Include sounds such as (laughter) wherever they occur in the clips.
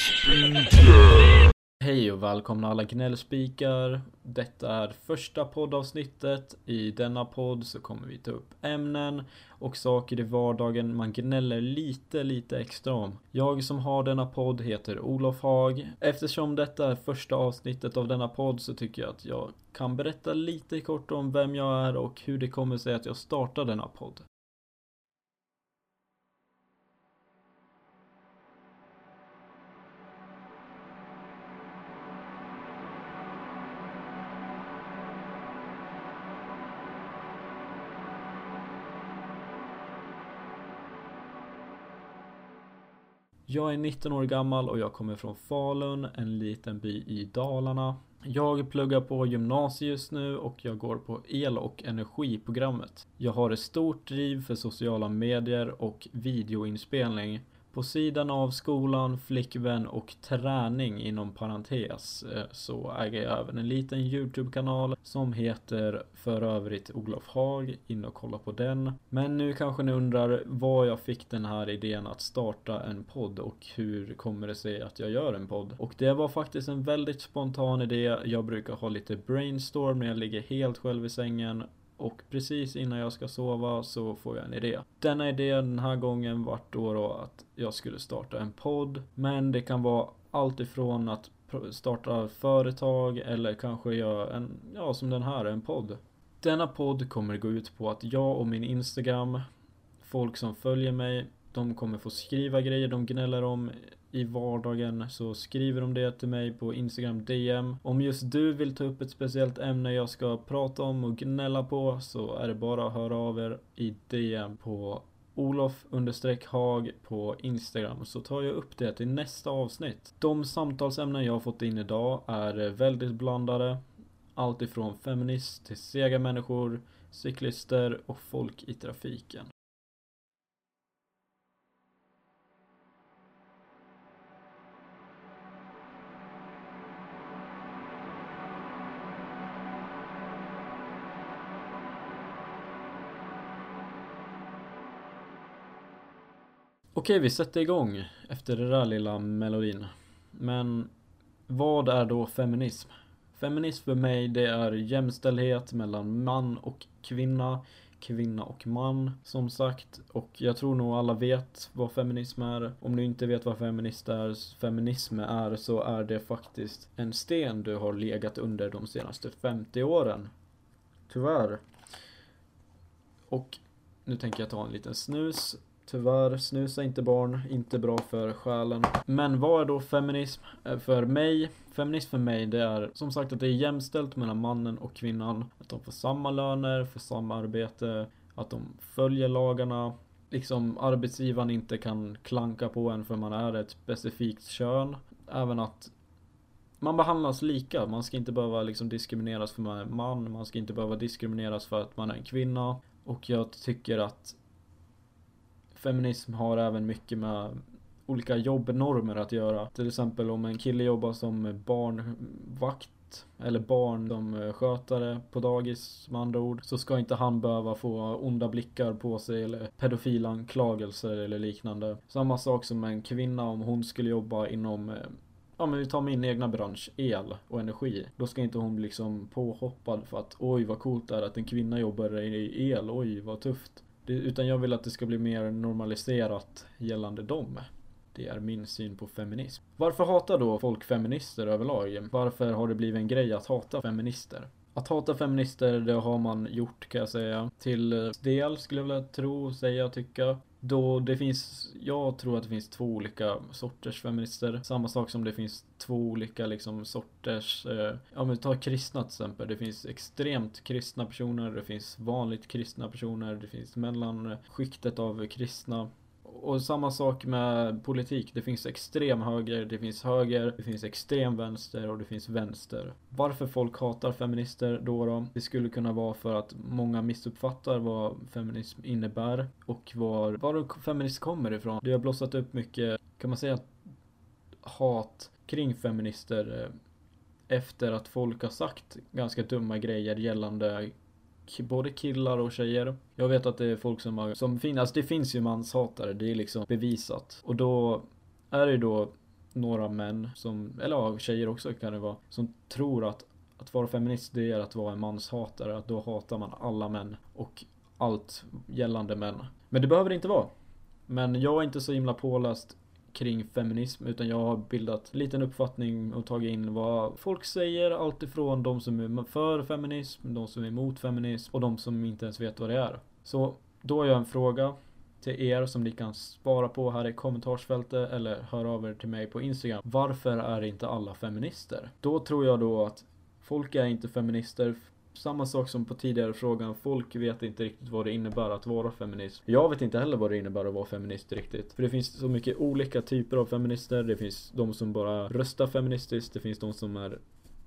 Gnällspikar! Hej och välkomna alla gnällspikar. Detta är första poddavsnittet. I denna podd så kommer vi ta upp ämnen och saker i vardagen man gnäller lite, lite extra om. Jag som har denna podd heter Olof Hag. Eftersom detta är första avsnittet av denna podd så tycker jag att jag kan berätta lite kort om vem jag är och hur det kommer sig att jag startade denna podd. Jag är 19 år gammal och jag kommer från Falun, en liten by i Dalarna. Jag pluggar på gymnasiet just nu och jag går på el och energiprogrammet. Jag har ett stort driv för sociala medier och videoinspelning. På sidan av skolan, flickvän och träning inom parentes eh, så äger jag även en liten Youtube-kanal som heter för övrigt Olof Hag. In och kolla på den. Men nu kanske ni undrar var jag fick den här idén att starta en podd och hur kommer det sig att jag gör en podd? Och det var faktiskt en väldigt spontan idé. Jag brukar ha lite brainstorm när jag ligger helt själv i sängen och precis innan jag ska sova så får jag en idé. Denna idé den här gången vart då, då att jag skulle starta en podd. Men det kan vara allt ifrån att starta företag eller kanske göra en, ja som den här, en podd. Denna podd kommer gå ut på att jag och min Instagram, folk som följer mig, de kommer få skriva grejer de gnäller om i vardagen så skriver de det till mig på Instagram DM. Om just du vill ta upp ett speciellt ämne jag ska prata om och gnälla på så är det bara att höra av er i DM på Olof understreck Hag på Instagram så tar jag upp det till nästa avsnitt. De samtalsämnen jag har fått in idag är väldigt blandade. Allt ifrån feminist till sega människor, cyklister och folk i trafiken. Okej, vi sätter igång efter den där lilla melodin. Men vad är då feminism? Feminism för mig det är jämställdhet mellan man och kvinna, kvinna och man som sagt. Och jag tror nog alla vet vad feminism är. Om du inte vet vad feminist är, feminism är så är det faktiskt en sten du har legat under de senaste 50 åren. Tyvärr. Och nu tänker jag ta en liten snus Tyvärr, snusa inte barn, inte bra för själen. Men vad är då feminism eh, för mig? Feminism för mig det är som sagt att det är jämställt mellan mannen och kvinnan. Att de får samma löner för samma arbete. Att de följer lagarna. Liksom arbetsgivaren inte kan klanka på en för man är ett specifikt kön. Även att man behandlas lika. Man ska inte behöva liksom diskrimineras för man är man. Man ska inte behöva diskrimineras för att man är en kvinna. Och jag tycker att feminism har även mycket med olika jobbnormer att göra. Till exempel om en kille jobbar som barnvakt eller barn som skötare på dagis med andra ord så ska inte han behöva få onda blickar på sig eller pedofilanklagelser eller liknande. Samma sak som en kvinna om hon skulle jobba inom eh, Ja men vi tar min egna bransch, el och energi. Då ska inte hon bli liksom påhoppad för att oj vad coolt det är att en kvinna jobbar i el, oj vad tufft. Utan jag vill att det ska bli mer normaliserat gällande dem. Det är min syn på feminism. Varför hatar då folk feminister överlag? Varför har det blivit en grej att hata feminister? Att hata feminister, det har man gjort kan jag säga. Till del skulle jag vilja tro, säga, tycka. Då det finns, jag tror att det finns två olika sorters feminister. Samma sak som det finns två olika liksom sorters, eh, ja men ta kristna till exempel. Det finns extremt kristna personer, det finns vanligt kristna personer, det finns mellanskiktet av kristna och samma sak med politik. Det finns extrem höger, det finns höger, det finns extrem vänster och det finns vänster. Varför folk hatar feminister då då? Det skulle kunna vara för att många missuppfattar vad feminism innebär och var, var feminism kommer ifrån. Det har blossat upp mycket, kan man säga, hat kring feminister eh, efter att folk har sagt ganska dumma grejer gällande både killar och tjejer. Jag vet att det är folk som har, som finns, alltså det finns ju manshatare, det är liksom bevisat. Och då är det då några män som, eller ja, tjejer också kan det vara, som tror att att vara feminist det är att vara en manshatare, att då hatar man alla män och allt gällande män. Men det behöver det inte vara. Men jag är inte så himla påläst kring feminism utan jag har bildat en liten uppfattning och tagit in vad folk säger alltifrån de som är för feminism, de som är emot feminism och de som inte ens vet vad det är. Så då har jag en fråga till er som ni kan svara på här i kommentarsfältet eller höra av er till mig på Instagram. Varför är inte alla feminister? Då tror jag då att folk är inte feminister samma sak som på tidigare frågan, folk vet inte riktigt vad det innebär att vara feminist. Jag vet inte heller vad det innebär att vara feminist riktigt. För det finns så mycket olika typer av feminister. Det finns de som bara röstar feministiskt. Det finns de som är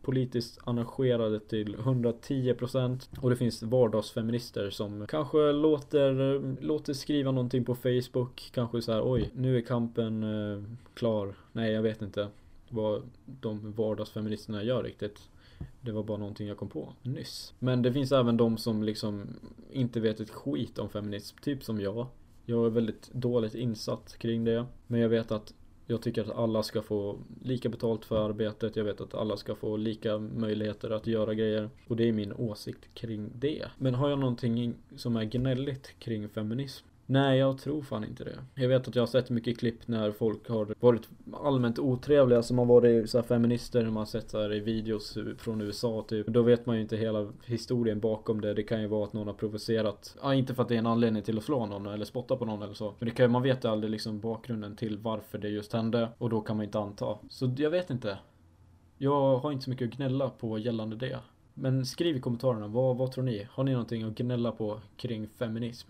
politiskt engagerade till 110% och det finns vardagsfeminister som kanske låter, låter skriva någonting på Facebook, kanske så här, oj, nu är kampen eh, klar. Nej, jag vet inte vad de vardagsfeministerna gör riktigt. Det var bara någonting jag kom på nyss. Men det finns även de som liksom inte vet ett skit om feminism, typ som jag. Jag är väldigt dåligt insatt kring det. Men jag vet att jag tycker att alla ska få lika betalt för arbetet. Jag vet att alla ska få lika möjligheter att göra grejer. Och det är min åsikt kring det. Men har jag någonting som är gnälligt kring feminism? Nej, jag tror fan inte det. Jag vet att jag har sett mycket klipp när folk har varit allmänt otrevliga som har varit så här feminister, man har sett så här i videos från USA typ. Då vet man ju inte hela historien bakom det. Det kan ju vara att någon har provocerat. Ja, inte för att det är en anledning till att slå någon eller spotta på någon eller så. Men det kan, man vet ju aldrig liksom bakgrunden till varför det just hände och då kan man inte anta. Så jag vet inte. Jag har inte så mycket att gnälla på gällande det. Men skriv i kommentarerna, vad, vad tror ni? Har ni någonting att gnälla på kring feminism?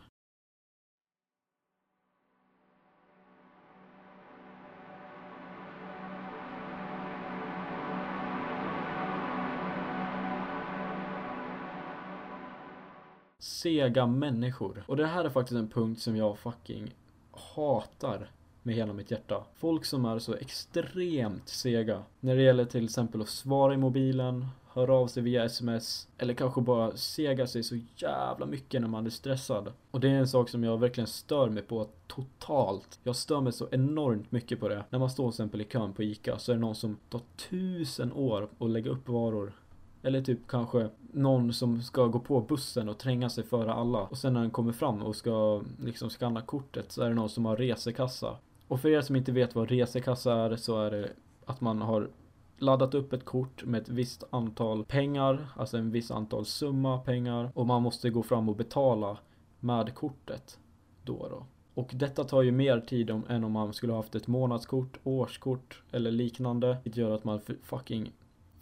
Sega människor. Och det här är faktiskt en punkt som jag fucking hatar med hela mitt hjärta. Folk som är så extremt sega. När det gäller till exempel att svara i mobilen, höra av sig via sms eller kanske bara sega sig så jävla mycket när man är stressad. Och det är en sak som jag verkligen stör mig på totalt. Jag stör mig så enormt mycket på det. När man står till exempel i kön på ICA så är det någon som tar tusen år att lägga upp varor eller typ kanske någon som ska gå på bussen och tränga sig före alla. Och sen när den kommer fram och ska liksom skanna kortet så är det någon som har resekassa. Och för er som inte vet vad resekassa är så är det att man har laddat upp ett kort med ett visst antal pengar, alltså en viss antal summa pengar och man måste gå fram och betala med kortet då då. Och detta tar ju mer tid om, än om man skulle haft ett månadskort, årskort eller liknande. Det gör att man fucking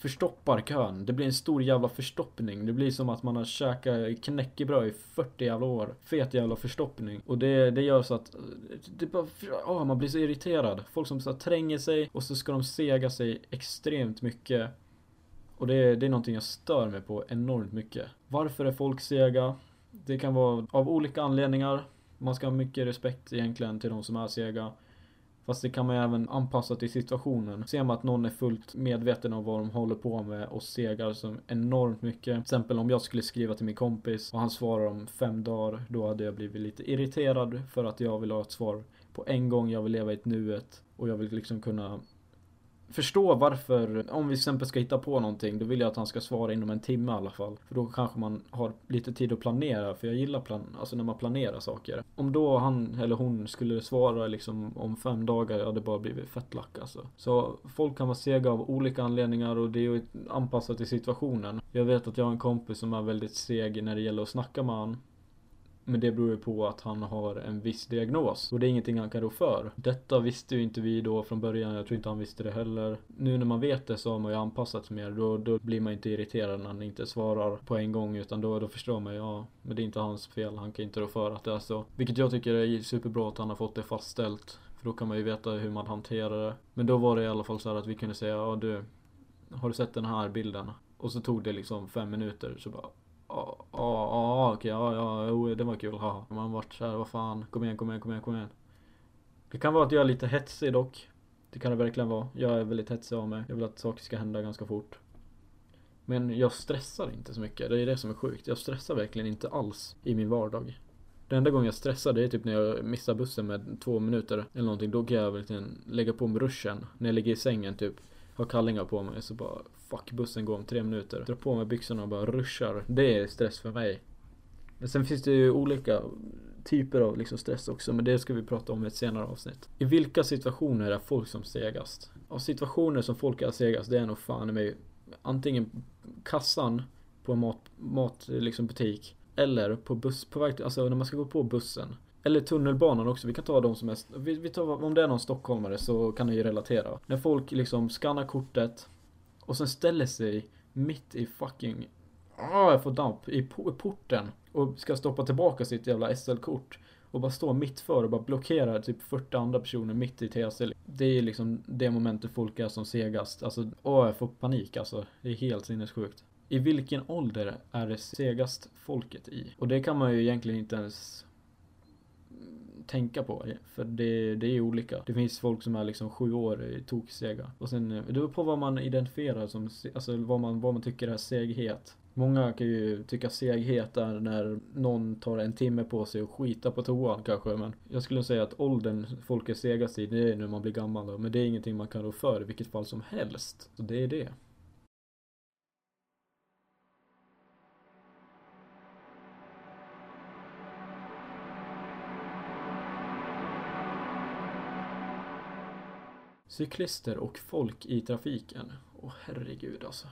förstoppar kön. Det blir en stor jävla förstoppning. Det blir som att man har käkat knäckebröd i 40 jävla år. Fet jävla förstoppning. Och det, det gör så att det bara, oh, man blir så irriterad. Folk som så tränger sig och så ska de sega sig extremt mycket. Och det, det är någonting jag stör mig på enormt mycket. Varför är folk sega? Det kan vara av olika anledningar. Man ska ha mycket respekt egentligen till de som är sega. Fast det kan man ju även anpassa till situationen. Ser man att någon är fullt medveten om vad de håller på med och segar som enormt mycket. Till exempel om jag skulle skriva till min kompis och han svarar om fem dagar. Då hade jag blivit lite irriterad för att jag vill ha ett svar på en gång. Jag vill leva i ett nuet. Och jag vill liksom kunna förstå varför, om vi till exempel ska hitta på någonting, då vill jag att han ska svara inom en timme i alla fall. För då kanske man har lite tid att planera, för jag gillar plan, alltså när man planerar saker. Om då han eller hon skulle svara liksom om fem dagar, ja det bara blivit fett lack alltså. Så folk kan vara sega av olika anledningar och det är ju anpassat till situationen. Jag vet att jag har en kompis som är väldigt seg när det gäller att snacka med han. Men det beror ju på att han har en viss diagnos och det är ingenting han kan rå för. Detta visste ju inte vi då från början, jag tror inte han visste det heller. Nu när man vet det så har man ju anpassat sig mer, då, då blir man inte irriterad när han inte svarar på en gång utan då, då förstår man ju, ja, men det är inte hans fel, han kan inte rå för att det är så. Vilket jag tycker är superbra att han har fått det fastställt. För då kan man ju veta hur man hanterar det. Men då var det i alla fall så att vi kunde säga, ja du, har du sett den här bilden? Och så tog det liksom fem minuter så bara Ja, ja, okej, ja, ja, jo, det var kul, haha. Man vart såhär, vad fan, kom igen, kom igen, kom igen, kom igen. Det kan vara att jag är lite hetsig dock. Det kan det verkligen vara. Jag är väldigt hetsig av mig. Jag vill att saker ska hända ganska fort. Men jag stressar inte så mycket. Det är det som är sjukt. Jag stressar verkligen inte alls i min vardag. Den enda gången jag stressar det är typ när jag missar bussen med två minuter eller någonting. Då kan jag verkligen lägga på mig ruschen. När jag ligger i sängen typ. Har kallingar på mig så bara fuck bussen går om tre minuter. Drar på mig byxorna och bara ruschar. Det är stress för mig. Men sen finns det ju olika typer av liksom stress också. Men det ska vi prata om i ett senare avsnitt. I vilka situationer är folk som segast? Av situationer som folk är segast det är nog fan i mig antingen kassan på en mat, mat liksom butik eller på buss, på väg alltså när man ska gå på bussen. Eller tunnelbanan också, vi kan ta de som är, vi, vi tar, om det är någon stockholmare så kan ni ju relatera. När folk liksom skannar kortet och sen ställer sig mitt i fucking, ah jag får damp, i porten och ska stoppa tillbaka sitt jävla SL-kort. Och bara stå mitt för och bara blockera typ 40 andra personer mitt i TSL. Det är liksom det momentet folk är som segast. Alltså, åh jag får panik alltså. Det är helt sinnessjukt. I vilken ålder är det segast folket i? Och det kan man ju egentligen inte ens tänka på. För det, det är olika. Det finns folk som är liksom sju år toksega. Och sen, eh, det beror på vad man identifierar som, alltså vad man, vad man tycker är seghet. Många kan ju tycka seghet är när någon tar en timme på sig och skita på toan kanske. Men jag skulle säga att åldern folk är segast i, det är när man blir gammal då. Men det är ingenting man kan rå för i vilket fall som helst. Så det är det. Cyklister och folk i trafiken. Åh herregud alltså.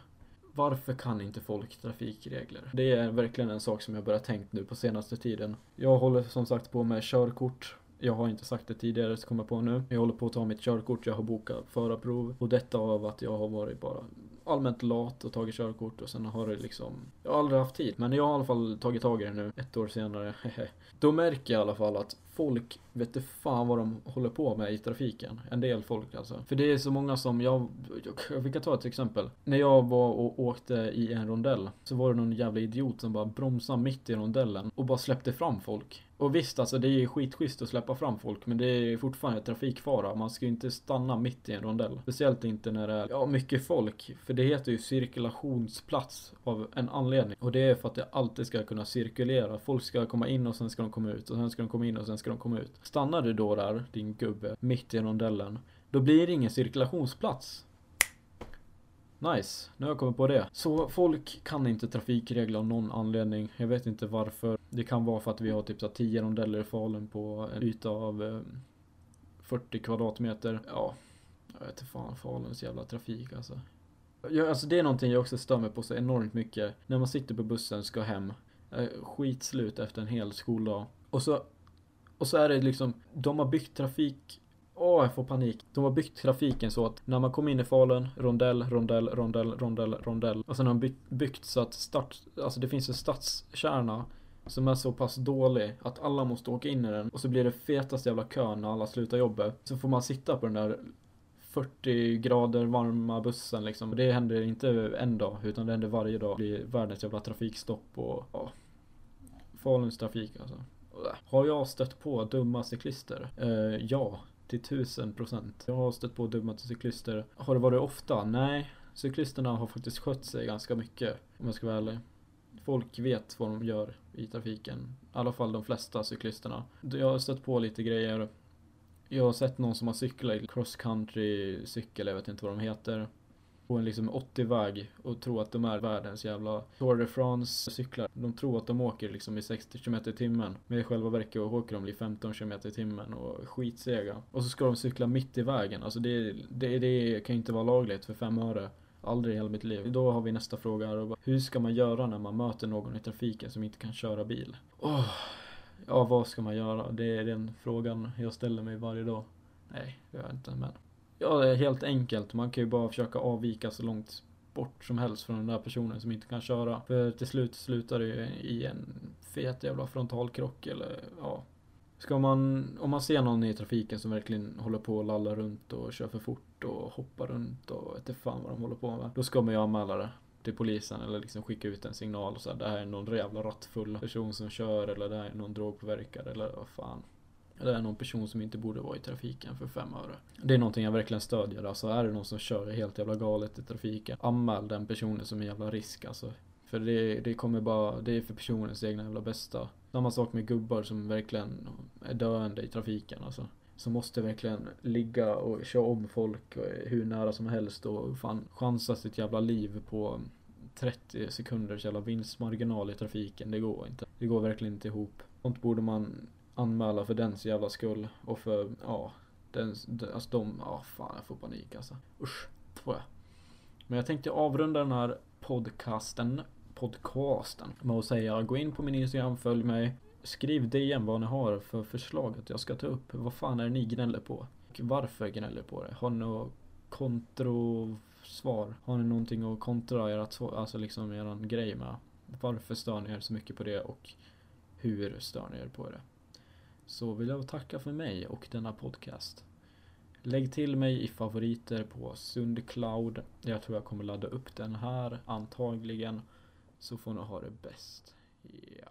Varför kan inte folk trafikregler? Det är verkligen en sak som jag börjat tänkt nu på senaste tiden. Jag håller som sagt på med körkort. Jag har inte sagt det tidigare, så kommer jag på nu. Jag håller på att ta mitt körkort, jag har bokat förarprov. Och detta av att jag har varit bara allmänt lat och tagit körkort och sen har det liksom Jag har aldrig haft tid men jag har i alla fall tagit tag i det nu ett år senare (laughs) Då märker jag i alla fall att folk vet inte fan vad de håller på med i trafiken. En del folk alltså. För det är så många som jag, jag vi kan ta ett exempel. När jag var och åkte i en rondell så var det någon jävla idiot som bara bromsade mitt i rondellen och bara släppte fram folk. Och visst alltså det är skitschysst att släppa fram folk men det är fortfarande trafikfara. Man ska ju inte stanna mitt i en rondell. Speciellt inte när det är ja, mycket folk. För det heter ju cirkulationsplats av en anledning. Och det är för att det alltid ska kunna cirkulera. Folk ska komma in och sen ska de komma ut och sen ska de komma in och sen ska de komma ut. Stannar du då där, din gubbe, mitt i rondellen. Då blir det ingen cirkulationsplats. Nice, nu har jag kommit på det. Så folk kan inte trafikregler av någon anledning. Jag vet inte varför. Det kan vara för att vi har typ 10 rondeller i Falun på en yta av eh, 40 kvadratmeter. Ja, jag vet inte fan Faluns jävla trafik alltså. Ja, alltså det är någonting jag också stör mig på så enormt mycket. När man sitter på bussen, och ska hem. Skitslut efter en hel skoldag. Och så, och så är det liksom, de har byggt trafik Åh, jag får panik. De har byggt trafiken så att när man kommer in i Falun, rondell, rondell, rondell, rondell, rondell. Och sen har de byggt, byggt så att start, alltså det finns en stadskärna som är så pass dålig att alla måste åka in i den och så blir det fetaste jävla kön när alla slutar jobbet. Så får man sitta på den där 40 grader varma bussen liksom. Det händer inte en dag utan det händer varje dag. Det blir världens jävla trafikstopp och ja. Faluns trafik alltså. Har jag stött på dumma cyklister? Uh, ja, till tusen procent. Jag har stött på dumma cyklister. Har det varit ofta? Nej. Cyklisterna har faktiskt skött sig ganska mycket om jag ska vara ärlig. Folk vet vad de gör i trafiken. I alla fall de flesta cyklisterna. Jag har stött på lite grejer. Jag har sett någon som har cyklat i cross country cykel, jag vet inte vad de heter på en liksom 80-väg och tro att de är världens jävla Tour de France cyklar. De tror att de åker liksom i 60 km i timmen. Men i själva verket åker de i 15 km i timmen och skitsega. Och så ska de cykla mitt i vägen. Alltså det, det, det kan ju inte vara lagligt för fem öre. Aldrig i hela mitt liv. Då har vi nästa fråga här. och Hur ska man göra när man möter någon i trafiken som inte kan köra bil? Oh, ja, vad ska man göra? Det är den frågan jag ställer mig varje dag. Nej, det gör jag inte, men Ja, det är helt enkelt. Man kan ju bara försöka avvika så långt bort som helst från den där personen som inte kan köra. För till slut slutar det ju i en fet jävla frontalkrock eller ja. Ska man, om man ser någon i trafiken som verkligen håller på att lalla runt och kör för fort och hoppar runt och vet inte fan vad de håller på med. Då ska man ju anmäla det till polisen eller liksom skicka ut en signal och så här, det här är någon jävla rattfull person som kör eller det här är någon drogpåverkad eller vad fan. Eller är någon person som inte borde vara i trafiken för fem öre. Det är någonting jag verkligen stödjer. Alltså är det någon som kör helt jävla galet i trafiken. Anmäl den personen som en jävla risk alltså. För det, det kommer bara, det är för personens egna jävla bästa. Samma sak med gubbar som verkligen är döende i trafiken alltså. Som måste verkligen ligga och köra om folk eh, hur nära som helst och fan chansa sitt jävla liv på 30 sekunders jävla vinstmarginal i trafiken. Det går inte. Det går verkligen inte ihop. Sånt borde man anmäla för dens jävla skull. Och för, ja, den, alltså de, ja fan jag får panik alltså. Usch, får jag. Men jag tänkte avrunda den här podcasten, podcasten med att säga gå in på min Instagram, följ mig. Skriv DM vad ni har för förslag att jag ska ta upp. Vad fan är det ni gnäller på? Och varför gnäller på det? Har ni något kontrosvar? Har ni någonting att kontra ert, alltså liksom eran grej med? Varför stör ni er så mycket på det och hur stör ni er på det? Så vill jag tacka för mig och denna podcast. Lägg till mig i favoriter på Sundcloud. Jag tror jag kommer ladda upp den här antagligen. Så får ni ha det bäst. Ja.